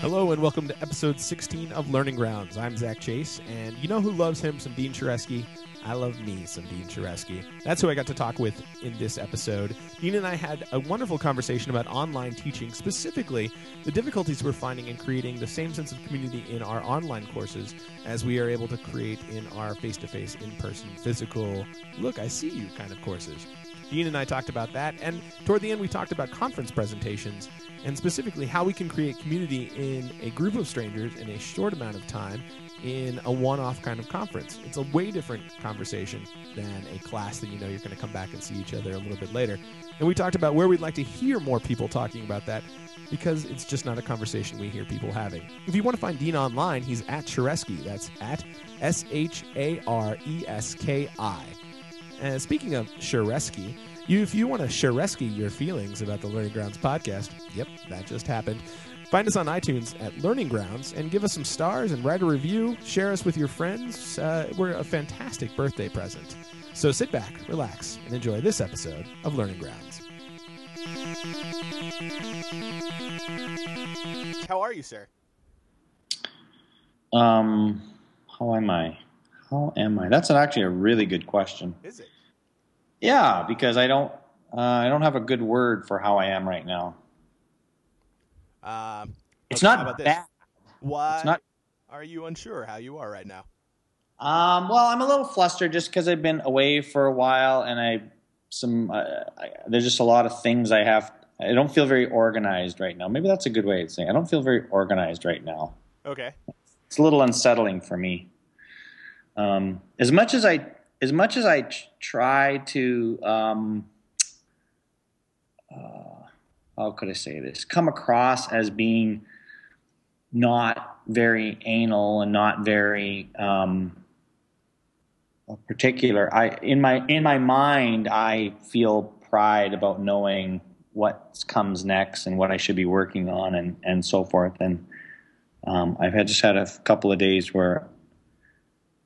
Hello and welcome to episode 16 of Learning Grounds. I'm Zac Chase, and you know who loves him some Dean Shareski? I love me some Dean Shareski. That's who I got to talk with in this episode. Dean and I had a wonderful conversation about online teaching, specifically the difficulties we're finding in creating the same sense of community in our online courses as we are able to create in our face to face, in person, physical, look, I see you kind of courses. Dean and I talked about that, and toward the end, we talked about conference presentations and specifically how we can create community in a group of strangers in a short amount of time in a one off kind of conference. It's a way different conversation than a class that you know you're going to come back and see each other a little bit later. And we talked about where we'd like to hear more people talking about that because it's just not a conversation we hear people having. If you want to find Dean online, he's at Shareski. That's at S H A R E S K I. And speaking of Shareski, you, if you want to Shareski your feelings about the Learning Grounds podcast, yep, that just happened. Find us on iTunes at Learning Grounds and give us some stars and write a review. Share us with your friends. Uh, we're a fantastic birthday present. So sit back, relax, and enjoy this episode of Learning Grounds. How are you, sir? Um, how am I? How am I? That's actually a really good question. Is it? Yeah, because I don't, uh, I don't have a good word for how I am right now. Um, It's okay, not how about this? bad. Why It's not. are you unsure how you are right now? Um, well, I'm a little flustered just because I've been away for a while, and I some uh, I, there's just a lot of things I have. I don't feel very organized right now. Maybe that's a good way of saying. It. I don't feel very organized right now. Okay. It's a little unsettling for me. Um, as much as I, as much as I try to, um, uh, how could I say this? Come across as being not very anal and not very um, particular. I in my in my mind, I feel pride about knowing what comes next and what I should be working on and and so forth. And um, I've had just had a couple of days where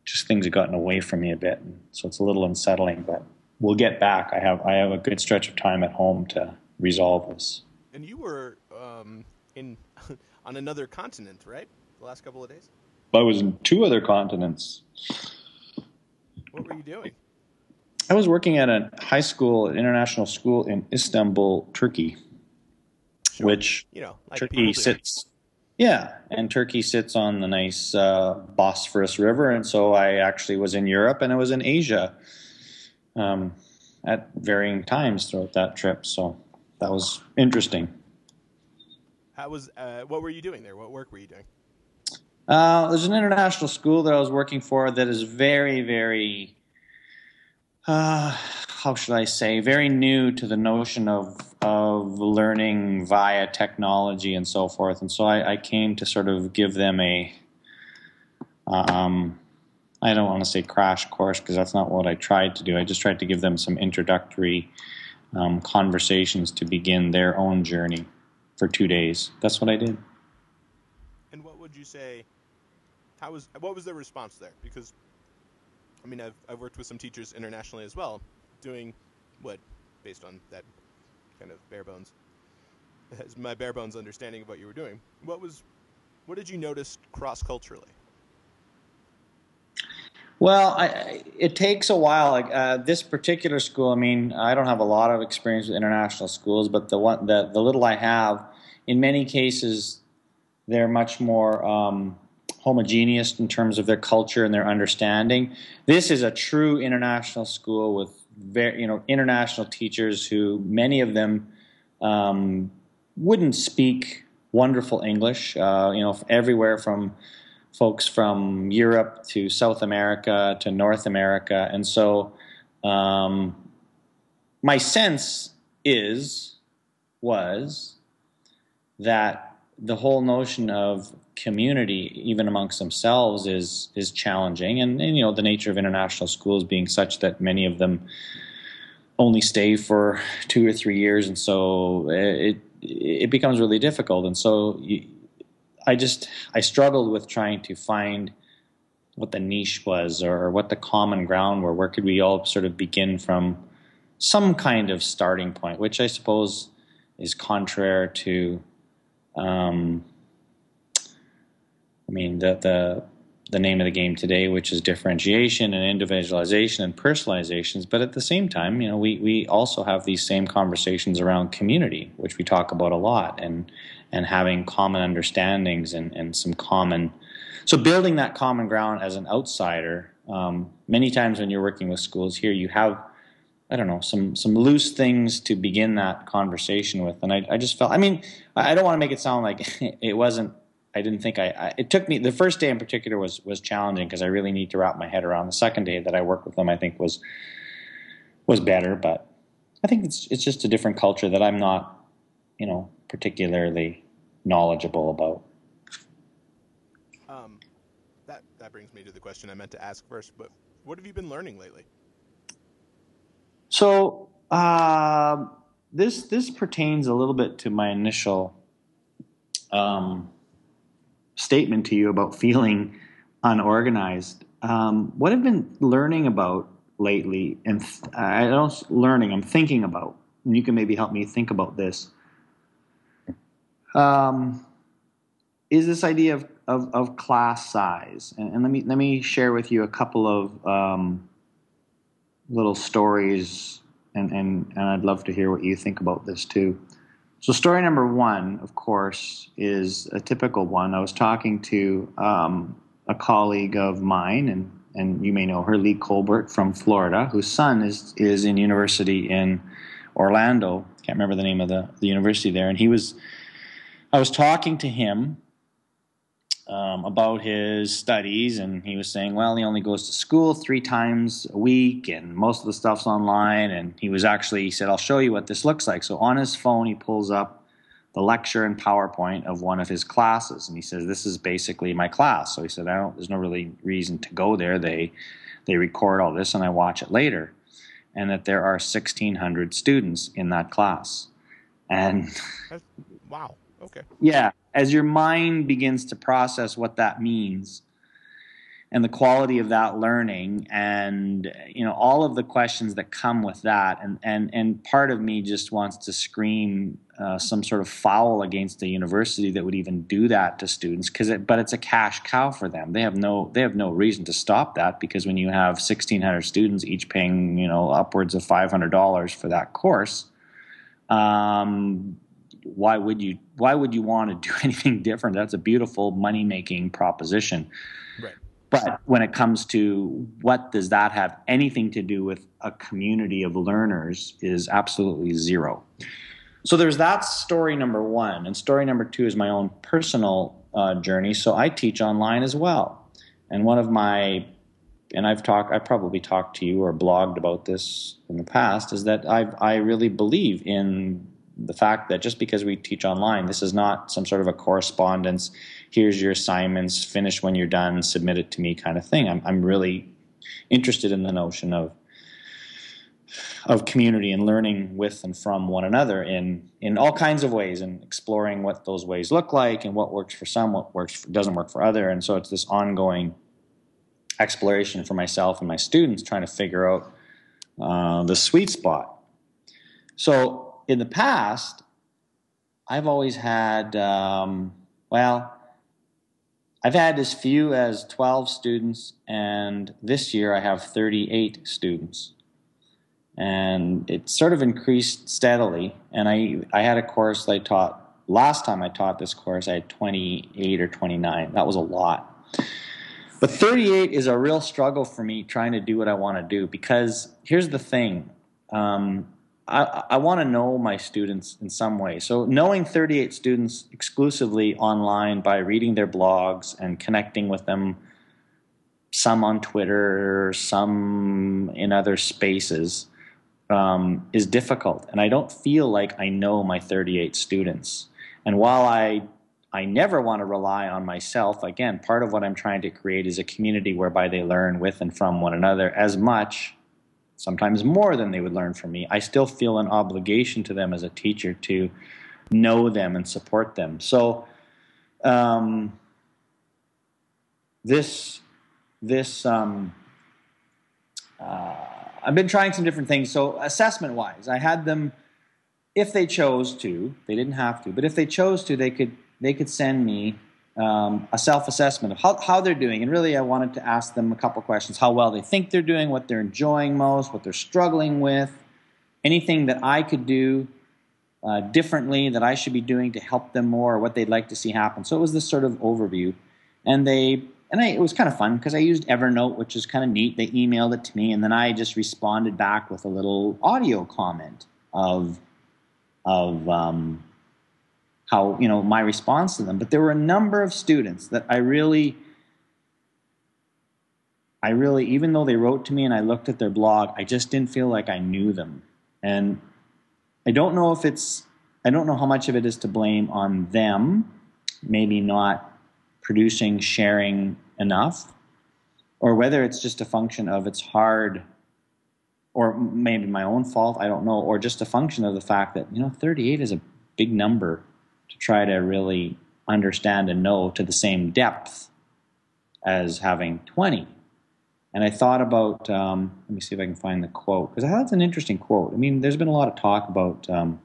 just things have gotten away from me a bit, and so it's a little unsettling. But we'll get back. I have I have a good stretch of time at home to resolve this. And you were um, in on another continent, right? The last couple of days. I was in two other continents. What were you doing? I was working at a high school, an international school in Istanbul, Turkey, Sure. which You know, like Turkey sits. Yeah, and Turkey sits on the nice uh, Bosphorus River, and so I actually was in Europe and I was in Asia um, at varying times throughout that trip. So that was interesting. How was? Uh, what were you doing there? What work were you doing? Uh, there's an international school that I was working for that is very, very, uh, how should I say, very new to the notion of of learning via technology and so forth. And so I, I came to sort of give them a, um, I don't want to say crash course because that's not what I tried to do. I just tried to give them some introductory um, conversations to begin their own journey for two days. That's what I did. And what would you say? How was? What was their response there? Because, I mean, I've I've worked with some teachers internationally as well, doing what, based on that kind of bare bones, my bare bones understanding of what you were doing. What was? What did you notice cross culturally? Well, I- it takes a while. Uh, this particular school, I mean, I don't have a lot of experience with international schools, but the one, the the little I have, in many cases, they're much more um, homogeneous in terms of their culture and their understanding. This is a true international school with very, you know, international teachers who many of them um, wouldn't speak wonderful English. Uh, you know, everywhere from folks from Europe to South America to North America, and so um, my sense is was that the whole notion of community, even amongst themselves, is is challenging, and, and you know the nature of international schools being such that many of them only stay for two or three years, and so uh, it it becomes really difficult, and so. You, I just I struggled with trying to find what the niche was or what the common ground were. Where could we all sort of begin from some kind of starting point, which I suppose is contrary to, um, I mean, the, the, the name of the game today, which is differentiation and individualization and personalizations. But at the same time, you know, we, we also have these same conversations around community, which we talk about a lot, and and having common understandings and, and some common. So building that common ground as an outsider. Um, many times when you're working with schools here, you have I don't know some some loose things to begin that conversation with, and I, I just felt. I mean, I don't want to make it sound like it wasn't. I didn't think I, I. It took me the first day in particular was was challenging because I really need to wrap my head around. The second day that I worked with them, I think was was better, but I think it's it's just a different culture that I'm not, you know, particularly knowledgeable about. Um, that that brings me to the question I meant to ask first. But what have you been learning lately? So uh, this this pertains a little bit to my initial um, statement to you about feeling unorganized. Um, what I've been learning about lately, and th- I don't learning, I'm thinking about, and you can maybe help me think about this. Um, is this idea of, of, of class size, and, and, let me let me share with you a couple of um, little stories, and, and, and I'd love to hear what you think about this too. So, story number one, of course, is a typical one. I was talking to um, a colleague of mine, and, and you may know her, Lee Kolbert from Florida, whose son is, is in university in Orlando. Can't remember the name of the, the university there. And he was, I was talking to him um, about his studies, and he was saying, well, he only goes to school three times a week, and most of the stuff's online. And he was actually, he said, I'll show you what this looks like. So on his phone, he pulls up the lecture and PowerPoint of one of his classes, and he says, "This is basically my class." So he said, "I don't. There's no really reason to go there. They they record all this, and I watch it later." And that there are 1,600 students in that class, and wow, okay, yeah, as your mind begins to process what that means and the quality of that learning and you know all of the questions that come with that and and and part of me just wants to scream uh, some sort of foul against the university that would even do that to students because it, but it's a cash cow for them. They have no they have no reason to stop that because when you have 1600 students each paying you know upwards of $500 for that course um, why would you why would you want to do anything different? That's a beautiful money making proposition. Right. But when it comes to what does that have anything to do with a community of learners is absolutely zero. So there's that story number one and story number two is my own personal uh, journey. So i teach online as well. And one of my and I've talked, I probably talked to you or blogged about this in the past, is that I I really believe in the fact that just because we teach online, this is not some sort of a correspondence. Here's your assignments, finish when you're done, submit it to me kind of thing. I'm, I'm really interested in the notion of of community and learning with and from one another in in all kinds of ways and exploring what those ways look like and what works for some, what works for, doesn't work for other. And so it's this ongoing exploration for myself and my students trying to figure out uh, the sweet spot. So in the past, I've always had, um, well, I've had as few as 12 students, and this year I have 38 students. And it sort of increased steadily. And I, I had a course I taught, last time I taught this course, I had 28 or 29. That was a lot. But 38 is a real struggle for me trying to do what I want to do because here's the thing. Um, I, I want to know my students in some way. So, knowing 38 students exclusively online by reading their blogs and connecting with them, some on Twitter, some in other spaces, um, is difficult. And I don't feel like I know my 38 students. And while I I never want to rely on myself. Again, part of what I'm trying to create is a community whereby they learn with and from one another as much sometimes more than they would learn from me. I still feel an obligation to them as a teacher to know them and support them. So, um, this this um, uh, I've been trying some different things. So, assessment wise, I had them if they chose to, they didn't have to, but if they chose to, they could they could send me um, a self assessment of how, how they're doing. And really, I wanted to ask them a couple questions: how well they think they're doing, what they're enjoying most, what they're struggling with, anything that I could do uh, differently that I should be doing to help them more, or what they'd like to see happen. So it was this sort of overview, and they and I, it was kind of fun because I used Evernote, which is kind of neat. They emailed it to me, and then I just responded back with a little audio comment of of um, how you know my response to them. But there were a number of students that I really, I really, even though they wrote to me and I looked at their blog, I just didn't feel like I knew them, and I don't know if it's, I don't know how much of it is to blame on them, maybe not producing, sharing enough, or whether it's just a function of it's hard or maybe my own fault, I don't know, or just a function of the fact that, you know, 38 is a big number to try to really understand and know to the same depth as having 20. And I thought about, um, let me see if I can find the quote, because that's an interesting quote. I mean, there's been a lot of talk about um,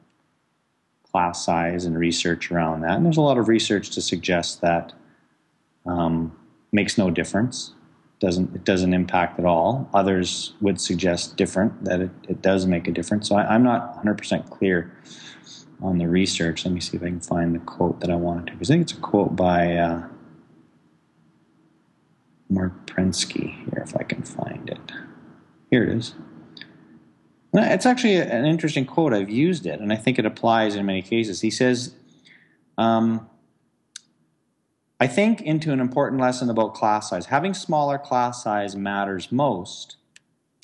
class size and research around that, and there's a lot of research to suggest that um, makes no difference doesn't it doesn't impact at all. Others would suggest different that it, it does make a difference. So I, am not 100% clear on the research. Let me see if I can find the quote that I wanted to. Because I think it's a quote by uh, Marc Prensky here, if I can find it. Here it is. It's actually an interesting quote. I've used it, and I think it applies in many cases. He says, um, I think into an important lesson about class size. Having smaller class size matters most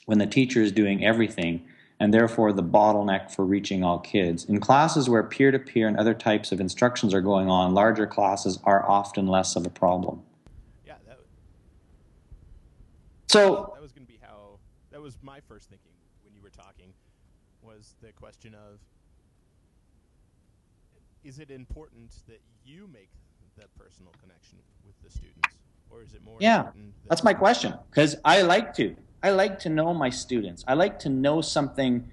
when the teacher is doing everything and therefore the bottleneck for reaching all kids. In classes where peer to peer and other types of instructions are going on, larger classes are often less of a problem. Yeah, that was, so that was going to be how that was my first thinking when you were talking was the question of is it important that you make that personal connection with the students, or is it more? Yeah, that's my question. Because I like to, I like to know my students. I like to know something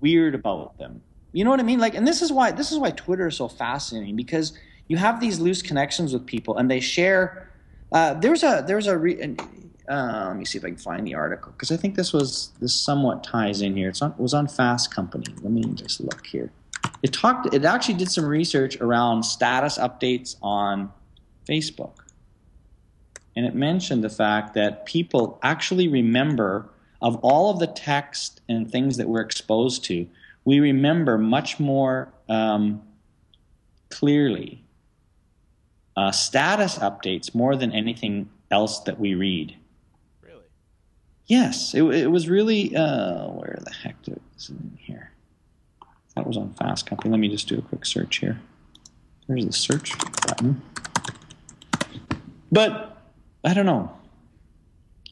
weird about them. You know what I mean? Like, and this is why this is why Twitter is so fascinating because you have these loose connections with people, and they share. Uh, there's a there's a re, uh, let me see if I can find the article because I think this was this somewhat ties in here. It's on, it was on Fast Company. Let me just look here it talked it actually did some research around status updates on Facebook. And it mentioned the fact that people actually remember of all of the text and things that we're exposed to, we remember much more um, clearly uh, status updates more than anything else that we read. Really? Yes, it, it was really. Uh, where the heck is it in here? That was on Fast Company. Let me just do a quick search here. There's the search button. But I don't know.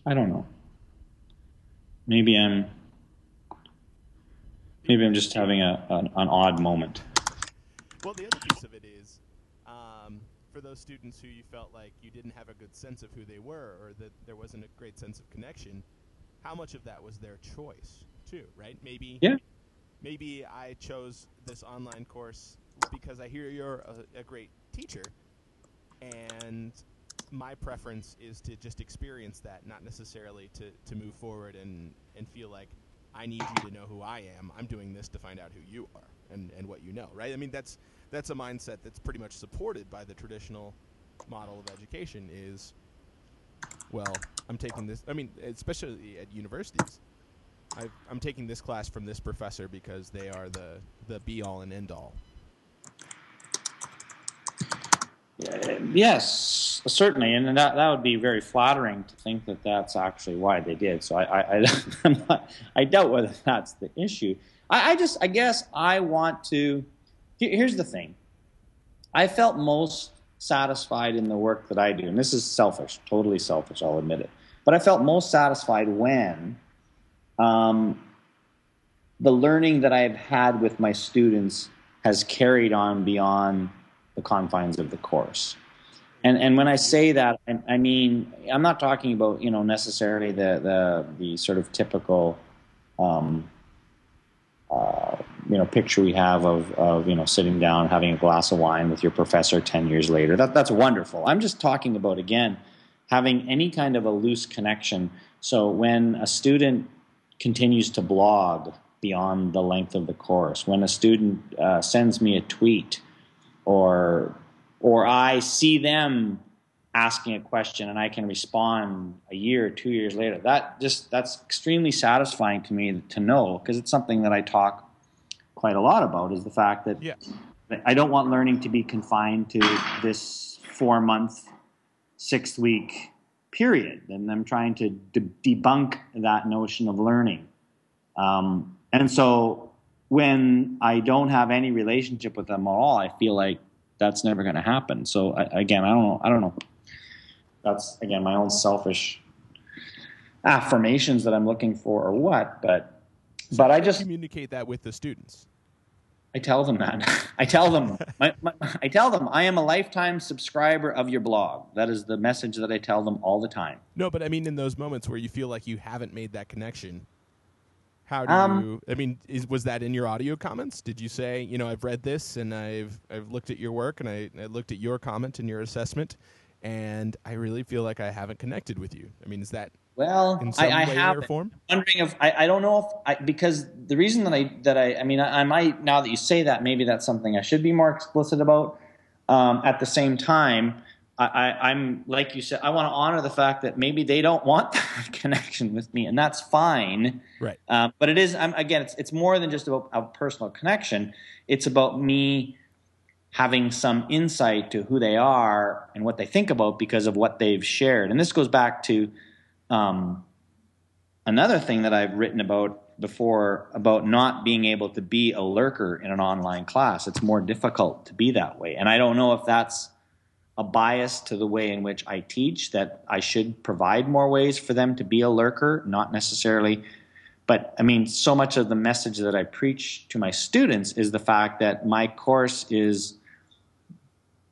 I don't know. Maybe I'm maybe I'm just having a an, an odd moment. Well, the other piece of it is um, for those students who you felt like you didn't have a good sense of who they were, or that there wasn't a great sense of connection. How much of that was their choice, too? Right? Maybe. Yeah maybe I chose this online course because I hear you're a, a great teacher, and my preference is to just experience that, not necessarily to, to move forward and, and feel like I need you to know who I am. I'm doing this to find out who you are and, and what you know, right? I mean, that's that's a mindset that's pretty much supported by the traditional model of education. Is well, I'm taking this. I mean, especially at universities, i am taking this class from this professor because they are the, the be all and end all. Yes, certainly, and that that would be very flattering to think that that's actually why they did. So I I, I, not, I doubt whether that's the issue. I, I just I guess I want to. Here's the thing. I felt most satisfied in the work that I do, and this is selfish, totally selfish. I'll admit it. But I felt most satisfied when um, the learning that I've had with my students has carried on beyond the confines of the course. And and when I say that, I, I mean I'm not talking about you know necessarily the the the sort of typical um, uh, you know picture we have of, of you know sitting down having a glass of wine with your professor 10 years later. That that's wonderful. I'm just talking about again having any kind of a loose connection. So when a student continues to blog beyond the length of the course when a student uh, sends me a tweet or or i see them asking a question and i can respond a year or two years later that just that's extremely satisfying to me to know because it's something that i talk quite a lot about is the fact that Yeah. I don't want learning to be confined to this four month, six week period. And I'm trying to de- debunk that notion of learning. Um, and so when I don't have any relationship with them at all, I feel like that's never going to happen. So I, again, I don't know. I don't know. That's again my own selfish affirmations that I'm looking for, or what. But but I just communicate that with the students. I tell them that. I tell them. My, my, I tell them I am a lifetime subscriber of your blog. That is the message that I tell them all the time. No, but I mean, in those moments where you feel like you haven't made that connection, how do Um, you? I mean, is, was that in your audio comments? Did you say, you know, I've read this and I've I've looked at your work and I, I looked at your comment and your assessment, and I really feel like I haven't connected with you. I mean, is that Well, in some I, I way have or form? wondering if I, I don't know if I because the reason that I that I I mean I, I might now that you say that maybe that's something I should be more explicit about. Um, at the same time, I, I, I'm like you said, I want to honor the fact that maybe they don't want that connection with me, and that's fine. Right. Um, but it is I'm, again, it's it's more than just about a personal connection. It's about me having some insight to who they are and what they think about because of what they've shared. And this goes back to um, another thing that I've written about before about not being able to be a lurker in an online class. It's more difficult to be that way. And I don't know if that's a bias to the way in which I teach that I should provide more ways for them to be a lurker, not necessarily. But I mean, so much of the message that I preach to my students is the fact that my course is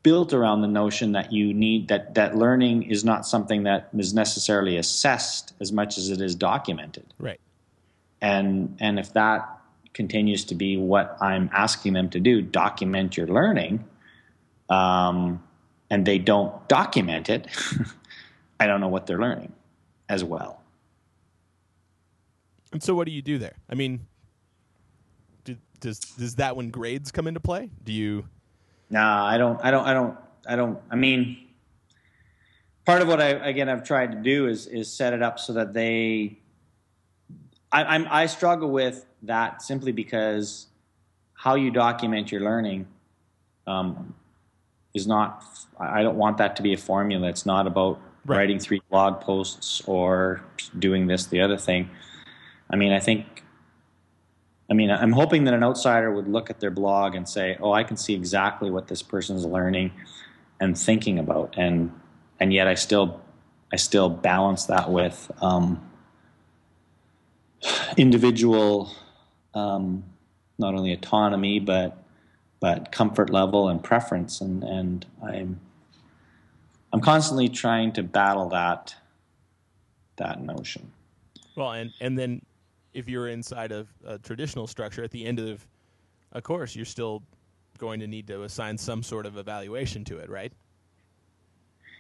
built around the notion that you need that that learning is not something that is necessarily assessed as much as it is documented Right. and and if that continues to be what I'm asking them to do document your learning um, and they don't document it I don't know what they're learning as well And so, what do you do there? I mean, do, does does that when grades come into play? Do you? No, I don't. I don't. I don't. I don't. I mean, part of what I again I've tried to do is is set it up so that they. I, I'm I struggle with that simply because how you document your learning um, is not. I don't want that to be a formula. It's not about Right. writing three blog posts or doing this the other thing. I mean, I think I mean, I'm hoping that an outsider would look at their blog and say, "Oh, I can see exactly what this person's learning and thinking about," and and yet I still I still balance that with um, individual um, not only autonomy but but comfort level and preference, and and I'm I'm constantly trying to battle that that notion. Well, and and then if you're inside of a traditional structure, at the end of a course, you're still going to need to assign some sort of evaluation to it, right?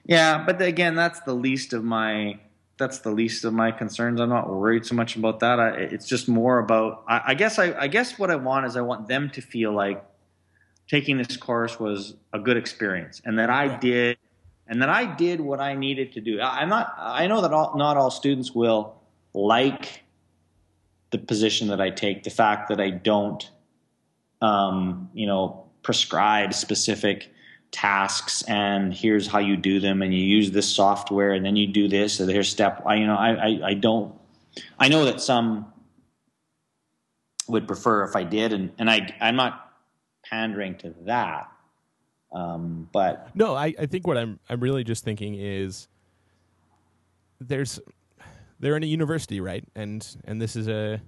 Yeah, but again, that's the least of my that's the least of my concerns. I'm not worried so much about that. I, it's just more about. I, I guess I, I guess what I want is I want them to feel like taking this course was a good experience, and that I did, and that I did what I needed to do. I, I'm not. I know that all, not all students will like the position that I take. The fact that I don't, um, you know, prescribe specific tasks and here's how you do them and you use this software and then you do this and here's step I you know I, I I don't I know that some would prefer if I did and and I I'm not pandering to that um, but No, I, I think what I'm I'm really just thinking is there's they're in a university, right? And and this is a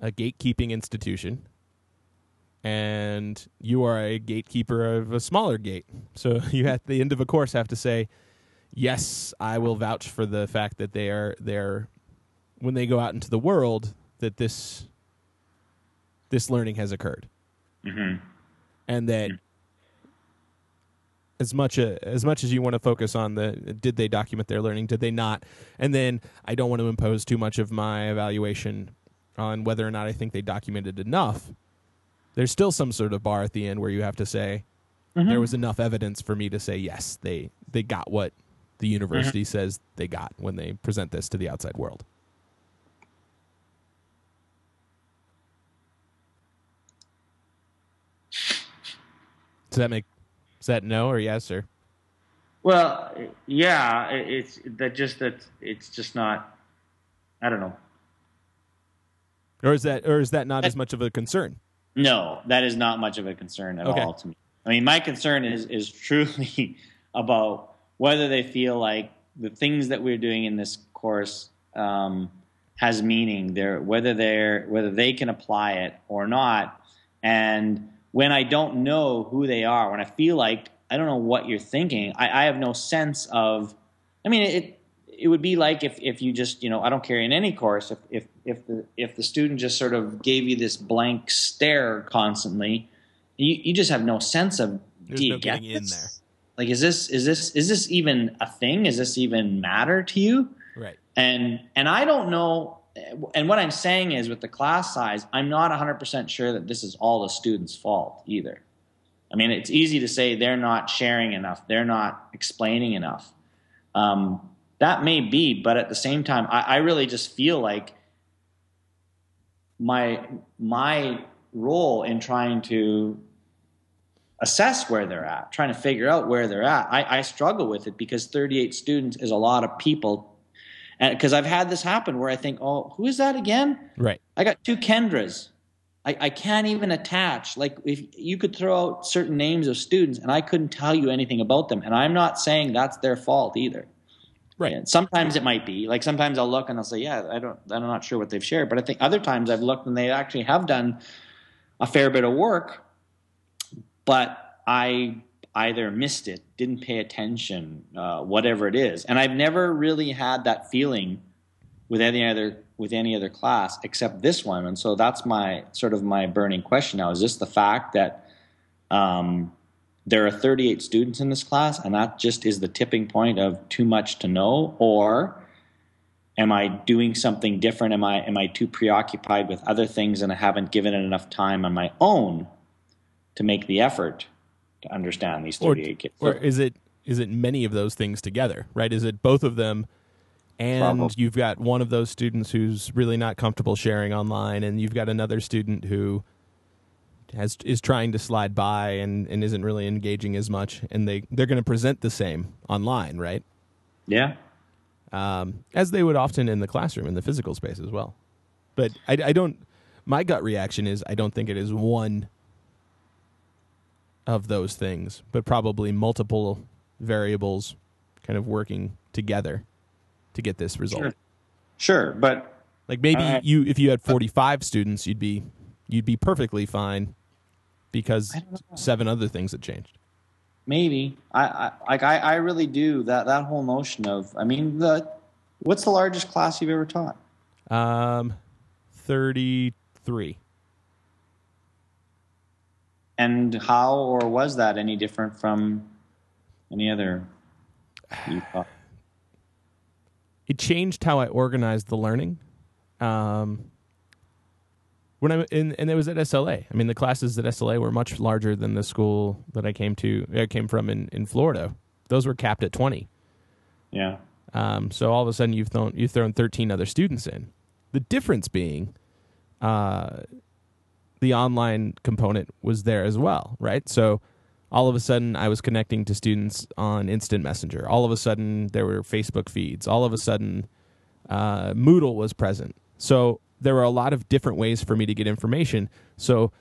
a gatekeeping institution. And you are a gatekeeper of a smaller gate. So you at the end of a course have to say, Yes, I will vouch for the fact that they are they're when they go out into the world that this this learning has occurred, hmm and that as much a, as much as you want to focus on the did they document their learning, did they not, and then I don't want to impose too much of my evaluation on whether or not I think they documented enough. There's still some sort of bar at the end where you have to say mm-hmm. there was enough evidence for me to say yes, they they got what the mm-hmm. university says they got when they present this to the outside world. Does that make is that no or yes or Well, yeah, it's that just that it's just not. I don't know. or is that or is that not as much of a concern? No, that is not much of a concern at Okay. all to me. I mean, my concern is is truly about whether they feel like the things that we're doing in this course um, has meaning. They're whether they're whether they can apply it or not. And when I don't know who they are, when I feel like I don't know what you're thinking, I, I have no sense of. I mean, it it would be like if, if you just you know I don't care in any course if if if the if the student just sort of gave you this blank stare constantly, you, you just have no sense of There's do you no get in there. Like is this is this is this even a thing? Is this even matter to you? Right. and and I don't know. And what I'm saying is, with the class size, I'm not 100 percent sure that this is all the students' fault either. I mean, it's easy to say they're not sharing enough, they're not explaining enough. Um, that may be, but at the same time, I, I really just feel like my my role in trying to assess where they're at, trying to figure out where they're at. I, I struggle with it because 38 students is a lot of people. And because I've had this happen where I think, oh, who is that again? Right. I got two Kendras. I, I can't even attach. Like if you could throw out certain names of students and I couldn't tell you anything about them. And I'm not saying that's their fault either. Right. And sometimes it might be. Like sometimes I'll look and I'll say, yeah, I don't I'm not sure what they've shared. But I think other times I've looked and they actually have done a fair bit of work, but I either missed it, didn't pay attention, uh, whatever it is. And I've never really had that feeling with any other with any other class except this one. And so that's my sort of my burning question now. Is this the fact that um, there are 38 students in this class and that just is the tipping point of too much to know or am I doing something different? Am I am I too preoccupied with other things and I haven't given it enough time on my own to make the effort to understand these Or, 38 kids? or is it is it many of those things together? Right? Is it both of them? And Probably. you've got one of those students who's really not comfortable sharing online, and you've got another student who has is trying to slide by and, and isn't really engaging as much, and they they're going to present the same online, right? yeah. um, as they would often in the classroom in the physical space as well. But I, I don't. My gut reaction is I don't think it is one of those things, but probably multiple variables kind of working together to get this result. Sure. Sure, but Like maybe Uh, you, if you had forty-five students, you'd be you'd be perfectly fine because I don't know. seven other things had changed. maybe I, I like I, I really do that that whole notion of I mean the what's the largest class you've ever taught? Um, thirty-three. And how or was that any different from any other it changed how I organized the learning. Um, when I in, and it was at SLA. I mean, the classes at SLA were much larger than the school that I came to. I came from in, in Florida. Those were capped at twenty. Yeah. Um, so all of a sudden, you've thrown you've thrown thirteen other students in. The difference being, uh, the online component was there as well, right? So all of a sudden, I was connecting to students on Instant Messenger. All of a sudden, there were Facebook feeds. All of a sudden, uh, Moodle was present. So there were a lot of different ways for me to get information. So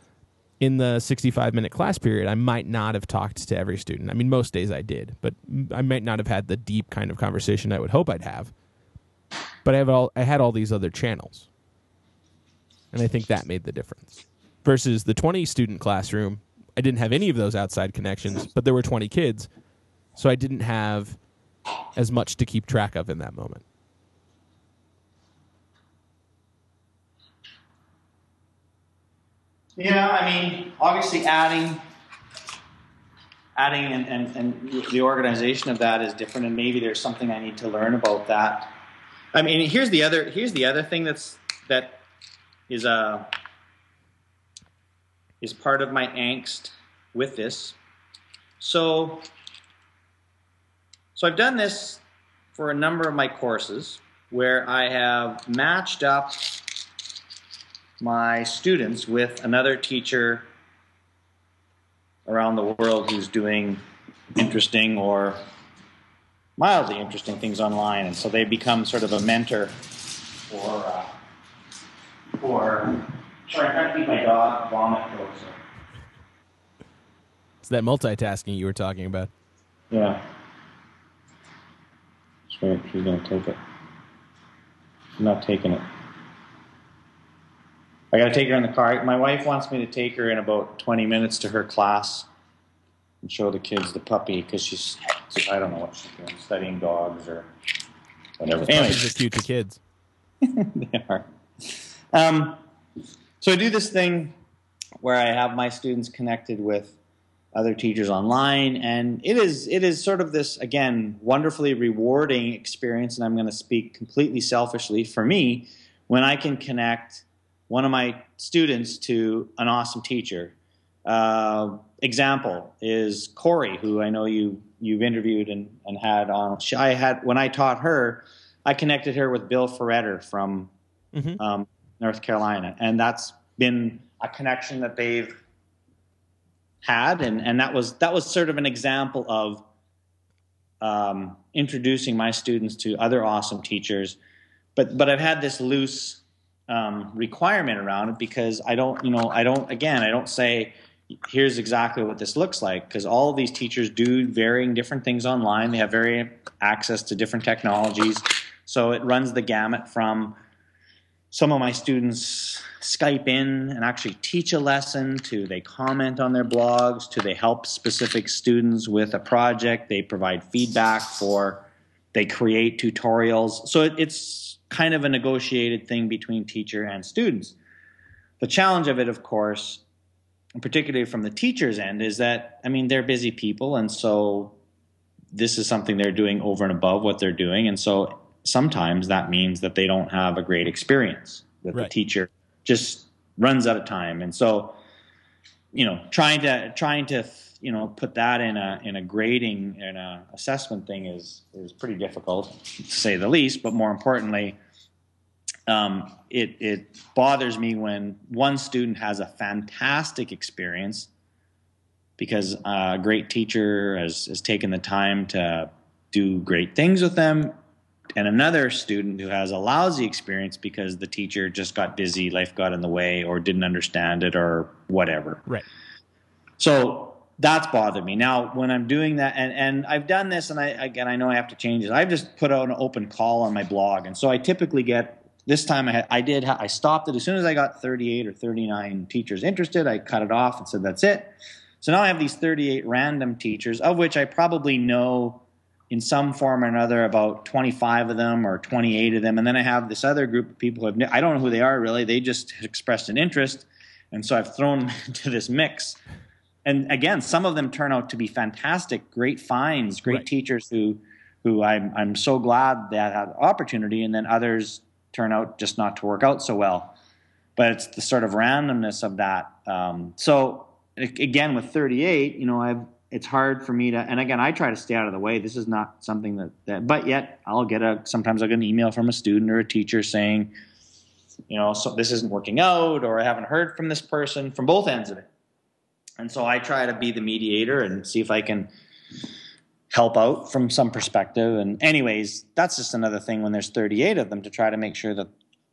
in the 65 minute class period, I might not have talked to every student. I mean, most days I did, but I might not have had the deep kind of conversation I would hope I'd have. But I have all I had all these other channels, and I think that made the difference. Versus the 20 student classroom, I didn't have any of those outside connections, but there were 20 kids, so I didn't have as much to keep track of in that moment. Yeah, I mean, obviously adding adding and, and, and the organization of that is different and maybe there's something I need to learn about that. I mean here's the other here's the other thing that's that is a uh, is part of my angst with this. So so I've done this for a number of my courses where I have matched up my students with another teacher around the world who's doing interesting or mildly interesting things online, and so they become sort of a mentor for uh, for. Sorry, I'm trying to keep my dog vomit closer. It's that multitasking you were talking about. Yeah. She's gonna take it. She's not taking it. I got to take her in the car. My wife wants me to take her in about 20 minutes to her class and show the kids the puppy because she's, I don't know what she's doing, studying dogs or whatever. Anyway, just cute to kids. they are. Um, so I do this thing where I have my students connected with other teachers online, and it is it is sort of this again wonderfully rewarding experience. And I'm going to speak completely selfishly for me when I can connect one of my students to an awesome teacher. Uh, example is Corey, who I know you you've interviewed and, and had on. She, I had when I taught her, I connected her with Bill Ferriter from mm-hmm. um, North Carolina, and that's been a connection that they've had, and and that was that was sort of an example of um, introducing my students to other awesome teachers. But but I've had this loose um, requirement around it because I don't, you know, I don't, again, I don't say, here's exactly what this looks like because all of these teachers do varying different things online. They have varying access to different technologies. So it runs the gamut from some of my students Skype in and actually teach a lesson to they comment on their blogs to they help specific students with a project. They provide feedback for, they create tutorials. So it, it's kind of a negotiated thing between teacher and students. The challenge of it, of course, particularly from the teacher's end, is that, I mean, they're busy people, and so this is something they're doing over and above what they're doing. And so sometimes that means that they don't have a great experience, that right. the teacher just runs out of time. And so, you know, trying to, trying to, you know, put that in a in a grading and a assessment thing is is pretty difficult, to say the least. But more importantly, um, it, it bothers me when one student has a fantastic experience because a great teacher has, has taken the time to do great things with them and another student who has a lousy experience because the teacher just got busy, life got in the way, or didn't understand it, or whatever. Right. So that's bothered me. Now, when I'm doing that, and, and I've done this, and I again I know I have to change it. I've just put out an open call on my blog, and so I typically get this time I, had, I did I stopped it as soon as I got 38 or 39 teachers interested. I cut it off and said that's it. So now I have these 38 random teachers, of which I probably know in some form or another about 25 of them or 28 of them, and then I have this other group of people who have I don't know who they are really. They just expressed an interest, and so I've thrown them into this mix. And again, some of them turn out to be fantastic, great finds, great right. teachers who who I'm I'm so glad that I had opportunity, and then others turn out just not to work out so well. But it's the sort of randomness of that. Um, so again, with 38, you know, I've it's hard for me to and again i try to stay out of the way. This is not something that, that but yet i'll get a sometimes i'll get an email from a student or a teacher saying you know so this isn't working out or i haven't heard from this person from both ends of it. And so i try to be the mediator and see if i can help out from some perspective. And, anyways, that's just another thing when there's 38 of them to try to make sure that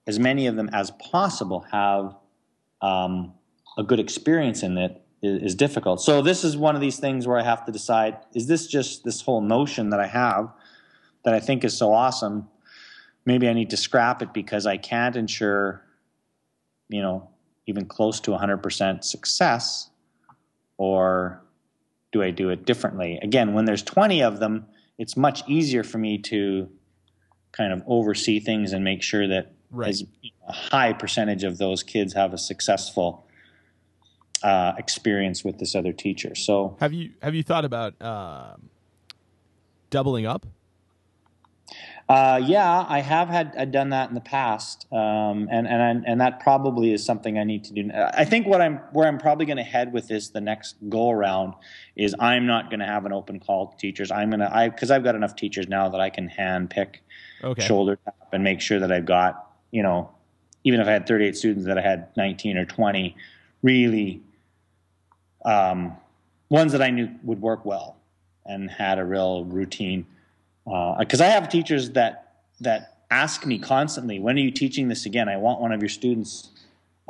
as many of them as possible have um, a good experience in it is, is difficult. So, this is one of these things where I have to decide is this just this whole notion that I have that I think is so awesome? Maybe I need to scrap it because I can't ensure, you know, even close to 100% success or do I do it differently? Again, when there's 20 of them, it's much easier for me to kind of oversee things and make sure that right. as a high percentage of those kids have a successful uh, experience with this other teacher. So have you have you thought about uh, doubling up? Uh, yeah, I have had I've done that in the past, um, and and and that probably is something I need to do. I think what I'm where I'm probably going to head with this the next go around is I'm not going to have an open call to teachers. I'm gonna I because I've got enough teachers now that I can hand pick, okay. shoulder tap, and make sure that I've got you know even if I had 38 students that I had 19 or 20 really um, ones that I knew would work well and had a real routine because uh, I have teachers that that ask me constantly, "When are you teaching this again? I want one of your students."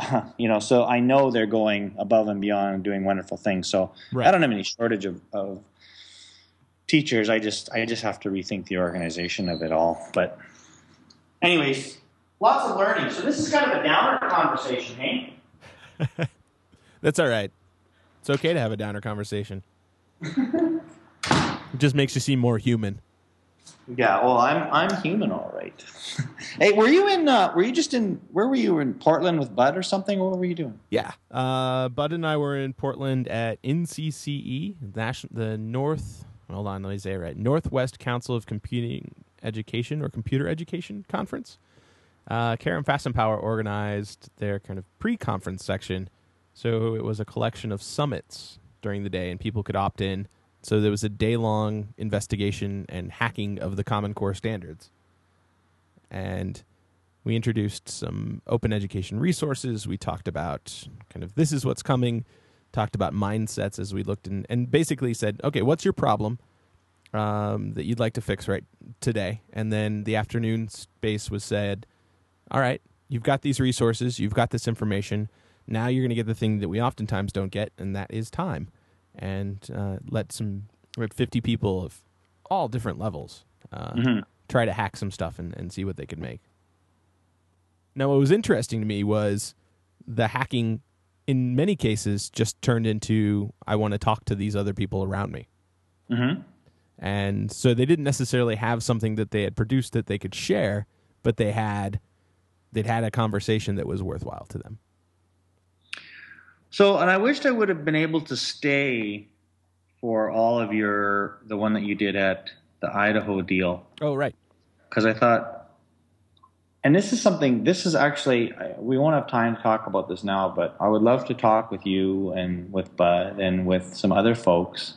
you know, so I know they're going above and beyond and doing wonderful things. So right. I don't have any shortage of, of teachers. I just I just have to rethink the organization of it all. But anyways, lots of learning. So this is kind of a downer conversation, hey? That's all right. It's okay to have a downer conversation. it just makes you seem more human. Yeah, well, I'm I'm human, all right. hey, were you in? Uh, were you just in? Where were you in Portland with Bud or something? What were you doing? Yeah, uh, Bud and I were in Portland at NCCE, the North. Hold on, let me say it right. Northwest Council of Computing Education or Computer Education Conference. Uh, Karen Fasimpaur organized their kind of pre-conference section, so it was a collection of summits during the day, and people could opt in so there was a day long investigation and hacking of the Common Core standards. And we introduced some open education resources. We talked about kind of this is what's coming, talked about mindsets as we looked in, and basically said, okay, what's your problem um, that you'd like to fix right today? And then the afternoon space was said, all right, you've got these resources, you've got this information. Now you're going to get the thing that we oftentimes don't get, and that is time and uh, let some 50 people of all different levels uh, mm-hmm. try to hack some stuff and, and see what they could make. Now, what was interesting to me was the hacking, in many cases, just turned into I want to talk to these other people around me. Mm-hmm. And so they didn't necessarily have something that they had produced that they could share, but they had they'd had a conversation that was worthwhile to them. So, and I wished I would have been able to stay for all of your the one that you did at the Idaho deal. Oh, right. Because I thought, and this is something. This is actually we won't have time to talk about this now, but I would love to talk with you and with Bud and with some other folks.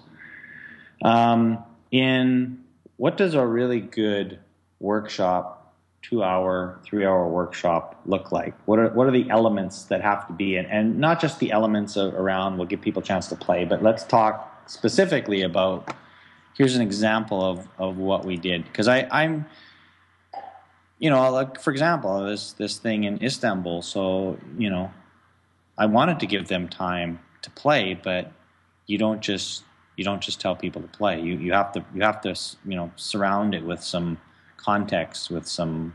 Um, in what does a really good workshop two hour, three hour workshop look like? What are what are the elements that have to be in, and not just the elements of, around. We'll give people a chance to play, but let's talk specifically about. Here's an example of of what we did because I'm. You know, like for example, this this thing in Istanbul. So you know, I wanted to give them time to play, but you don't just you don't just tell people to play. You you have to you have to you know surround it with some context with some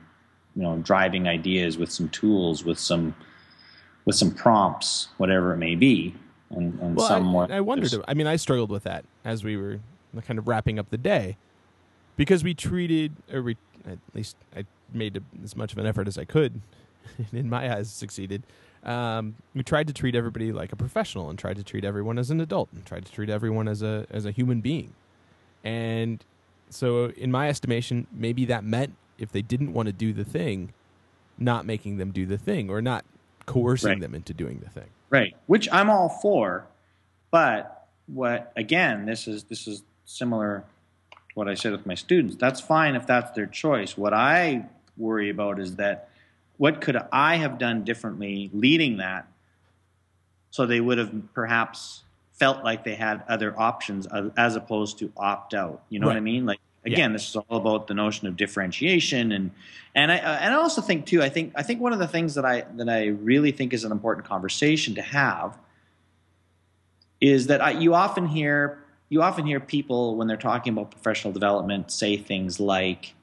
you know driving ideas with some tools with some with some prompts whatever it may be. And, and well, some I, I wondered I mean I struggled with that as we were kind of wrapping up the day. Because we treated or we at least I made as much of an effort as I could in my eyes succeeded. Um, we tried to treat everybody like a professional and tried to treat everyone as an adult and tried to treat everyone as a as a human being. And so, in my estimation, maybe that meant if they didn't want to do the thing, not making them do the thing or not coercing right. them into doing the thing. Right. Which I'm all for. But what again, this is this is similar to what I said with my students. That's fine if that's their choice. What I worry about is that what could I have done differently leading that so they would have perhaps felt like they had other options as opposed to opt out. You know right. what I mean? Like again, yeah. this is all about the notion of differentiation and and I uh, and I also think too. I think I think one of the things that I that I really think is an important conversation to have is that I, you often hear you often hear people when they're talking about professional development say things like,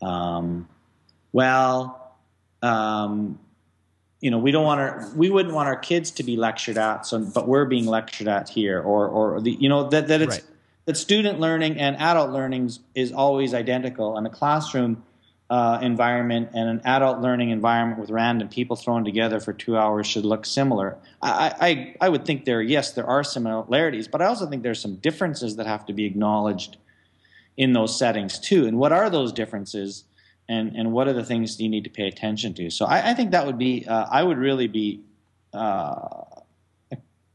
um, "Well, um, you know, we don't want our, we wouldn't want our kids to be lectured at, so, but we're being lectured at here, or, or the, you know, that, that it's, right. That student learning and adult learning is always identical. And the classroom, uh, environment and an adult learning environment with random people thrown together for two hours should look similar. I, I, I would think there, yes, there are similarities, but I also think there's some differences that have to be acknowledged in those settings too. And what are those differences? And, and what are the things you need to pay attention to? So I, I think that would be, uh, I would really be uh,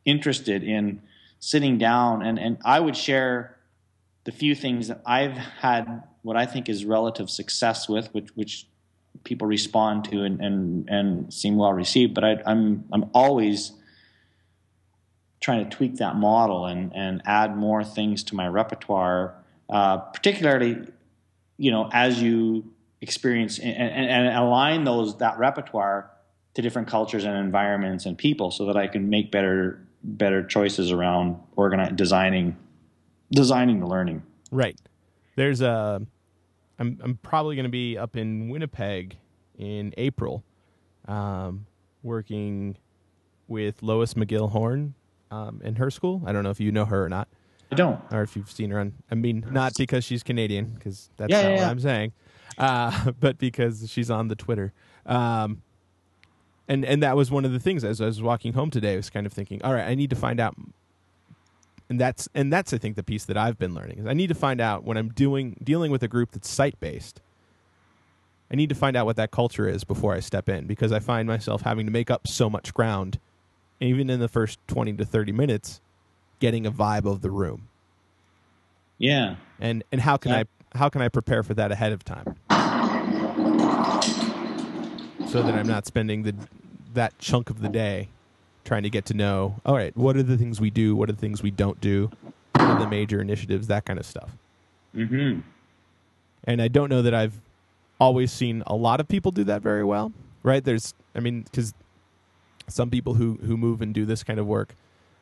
interested in sitting down and, and I would share the few things that I've had what I think is relative success with, which which people respond to and and, and seem well received. But I, I'm I'm always trying to tweak that model and and add more things to my repertoire, uh, particularly you know as you experience and, and, and align those that repertoire to different cultures and environments and people, so that I can make better better choices around organizing designing designing the learning. Right. There's a. I'm I'm probably going to be up in Winnipeg in April, um, working with Lois McGill Horn um, in her school. I don't know if you know her or not. I don't. Or if you've seen her on. I mean, not because she's Canadian, because that's Yeah, not yeah, what yeah. I'm saying, uh, but because she's on the Twitter. Um, and and that was one of the things as I was walking home today. I was kind of thinking, all right, I need to find out. And that's and that's I think the piece that I've been learning is I need to find out when I'm doing dealing with a group that's site based. I need to find out what that culture is before I step in because I find myself having to make up so much ground, even in the first twenty to thirty minutes, getting a vibe of the room Yeah. and and how can Yeah. I how can I prepare for that ahead of time so that I'm not spending the that chunk of the day trying to get to know all right what are the things we do? What are the things we don't do? What are the major initiatives? That kind of stuff. Mm-hmm. and I don't know that I've always seen a lot of people do that very well right? There's I mean because some people who who move and do this kind of work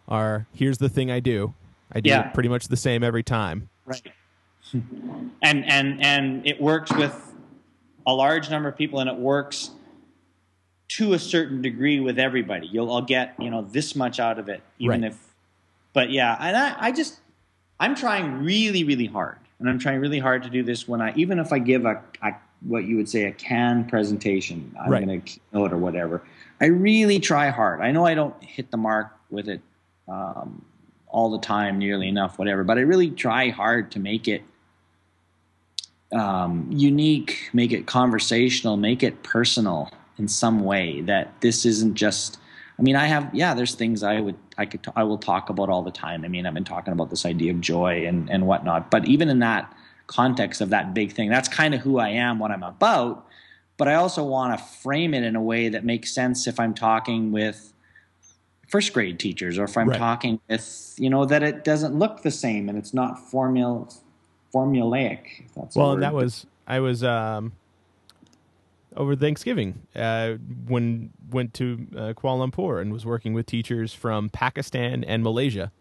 are here's the thing I do. I do Yeah. it pretty much the same every time. Right. and and and it works with a large number of people, and it works to a certain degree with everybody. You'll all get you know this much out of it, even Right. if. But yeah, and I, I just I'm trying really really hard, and I'm trying really hard to do this when I even if I give a, a what you would say a canned presentation, I'm Right. going to keynote or whatever. I really try hard. I know I don't hit the mark with it um, all the time, nearly enough, whatever. But I really try hard to make it um, unique, make it conversational, make it personal in some way. That this isn't just. I mean, I have yeah. There's things I would I could I will talk about all the time. I mean, I've been talking about this idea of joy and and whatnot. But even in that context of that big thing, that's kind of who I am, what I'm about. But I also want to frame it in a way that makes sense if I'm talking with first grade teachers or if I'm Right. talking with you know that it doesn't look the same and it's not formula formulaic. If that's Well, and that was I was um, over Thanksgiving uh, when went to uh, Kuala Lumpur and was working with teachers from Pakistan and Malaysia,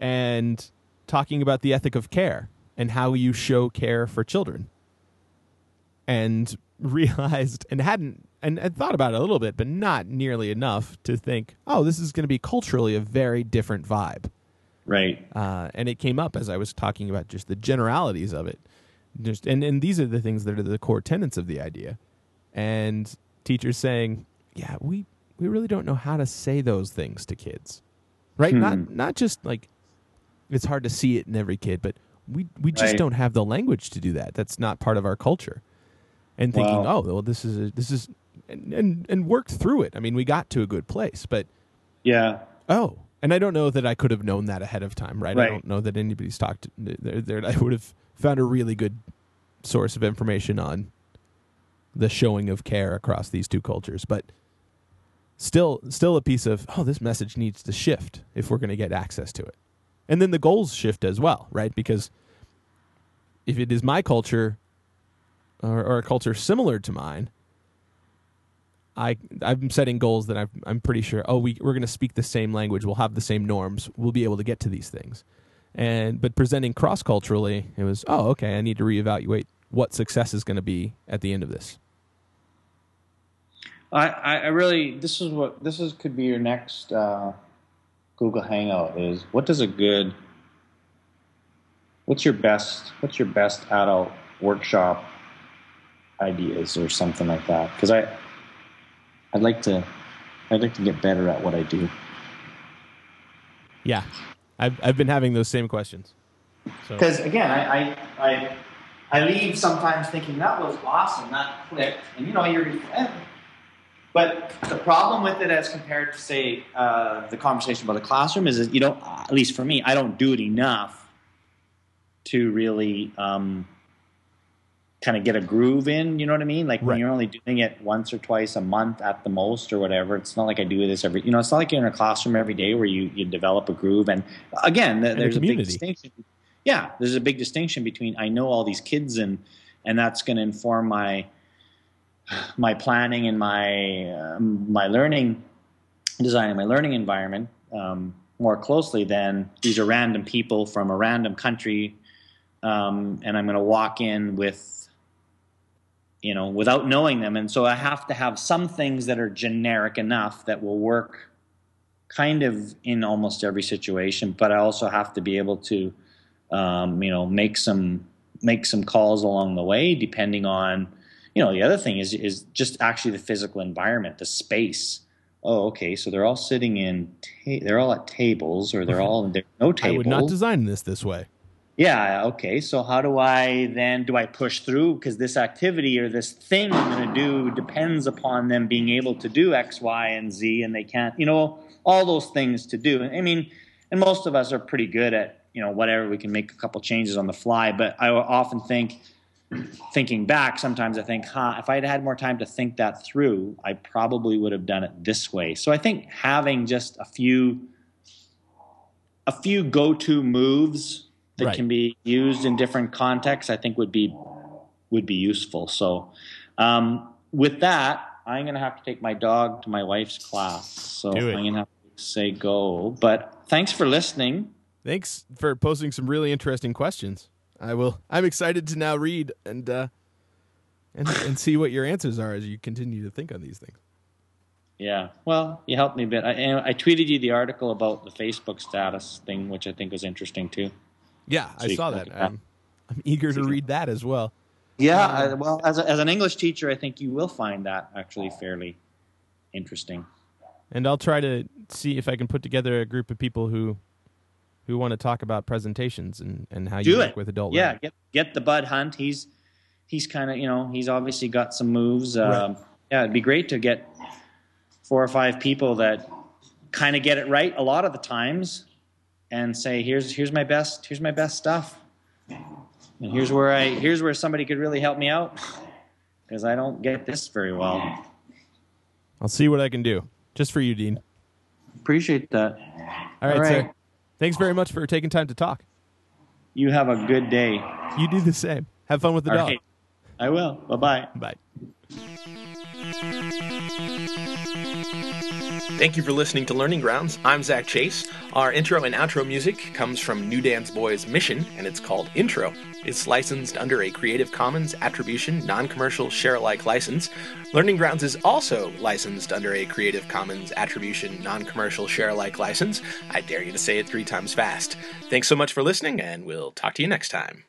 and talking about the ethic of care and how you show care for children, and realized and hadn't and had thought about it a little bit, but not nearly enough to think, oh, this is going to be culturally a very different vibe right. uh, and it came up as I was talking about just the generalities of it. Just and, and these are the things that are the core tenets of the idea. And teachers saying, "Yeah, we we really don't know how to say those things to kids, right? Hmm. Not not just like it's hard to see it in every kid, but we we just Right. don't have the language to do that. That's not part of our culture." And thinking, Wow. "Oh, well, this is a, this is," and, and and worked through it. I mean, we got to a good place, but Yeah. Oh, and I don't know that I could have known that ahead of time, right? I don't know that anybody's talked. There, there, I would have found a really good source of information on the showing of care across these two cultures, but still, still a piece of oh, this message needs to shift if we're going to get access to it, and then the goals shift as well, right? Because if it is my culture or, or a culture similar to mine, I I'm setting goals that I'm I'm pretty sure. Oh, we we're going to speak the same language. We'll have the same norms. We'll be able to get to these things. And but presenting cross culturally, it was oh okay. I need to reevaluate what success is going to be at the end of this. I, I really this is what this is could be your next uh, Google Hangout is what does a good what's your best what's your best adult workshop ideas or something like that because I I'd like to I'd like to get better at what I do. Yeah, I've I've been having those same questions. Because so. again, I, I, I I leave sometimes thinking that was awesome, that clicked, and you know you're. Eh. But the problem with it, as compared to say uh, the conversation about the classroom, is that you don't. At least for me, I don't do it enough to really um, kind of get a groove in. You know what I mean? Like right. when you're only doing it once or twice a month at the most, or whatever. It's not like I do this every. You know, it's not like you're in a classroom every day where you you develop a groove. And again, there's a, a big distinction. Yeah, there's a big distinction between I know all these kids and and that's going to inform my my planning and my um, my learning designing my learning environment um, more closely than these are random people from a random country um, and I'm going to walk in with, you know, without knowing them. And so I have to have some things that are generic enough that will work kind of in almost every situation, but I also have to be able to, um, you know, make some make some calls along the way, depending on, you know, the other thing is is just actually the physical environment, the space. Oh, okay. So they're all sitting in. Ta- they're all at tables, or they're all in no tables. I would not design this this way yeah okay so how do i then do i push through because this activity or this thing i'm going to do depends upon them being able to do x y and z and they can't you know all those things to do i mean and most of us are pretty good at you know whatever we can make a couple changes on the fly but i often think thinking back sometimes i think huh if i had had more time to think that through i probably would have done it this way so i think having just a few a few go-to moves that right. can be used in different contexts, I think would be would be useful. So, um, with that, I'm going to have to take my dog to my wife's class. So I'm going to have to say go. But thanks for listening. Thanks for posing some really interesting questions. I will. I'm excited to now read and uh, and and see what your answers are as you continue to think on these things. Yeah, well, you helped me a bit. I, I tweeted you the article about the Facebook status thing, which I think was interesting too. Yeah, so I saw that. I'm, I'm, eager to read that as well. Yeah, uh, well, as, a, as an English teacher, I think you will find that actually fairly interesting. And I'll try to see if I can put together a group of people who who want to talk about presentations and, and how Do you it. work with adult yeah, learning. get get the Bud Hunt. He's he's kind of you know he's obviously got some moves. Um, Yeah, it'd be great to get four or five people that kind of get it right a lot of the times and say, here's here's my best here's my best stuff, and here's where I here's where somebody could really help me out because I don't get this very well. I'll see what I can do just for you, Dean. Appreciate that. All right, All right. sir. Thanks very much for taking time to talk. You have a good day. You do the same. Have fun with the All dog. Right. I will. Bye-bye. Bye. Thank you for listening to Learning Grounds. I'm Zac Chase. Our intro and outro music comes from New Dance Boys Mission, and it's called Intro. It's licensed under a Creative Commons Attribution Non Commercial Share Alike license. Learning Grounds is also licensed under a Creative Commons Attribution Non Commercial Share Alike license. I dare you to say it three times fast. Thanks so much for listening, and we'll talk to you next time.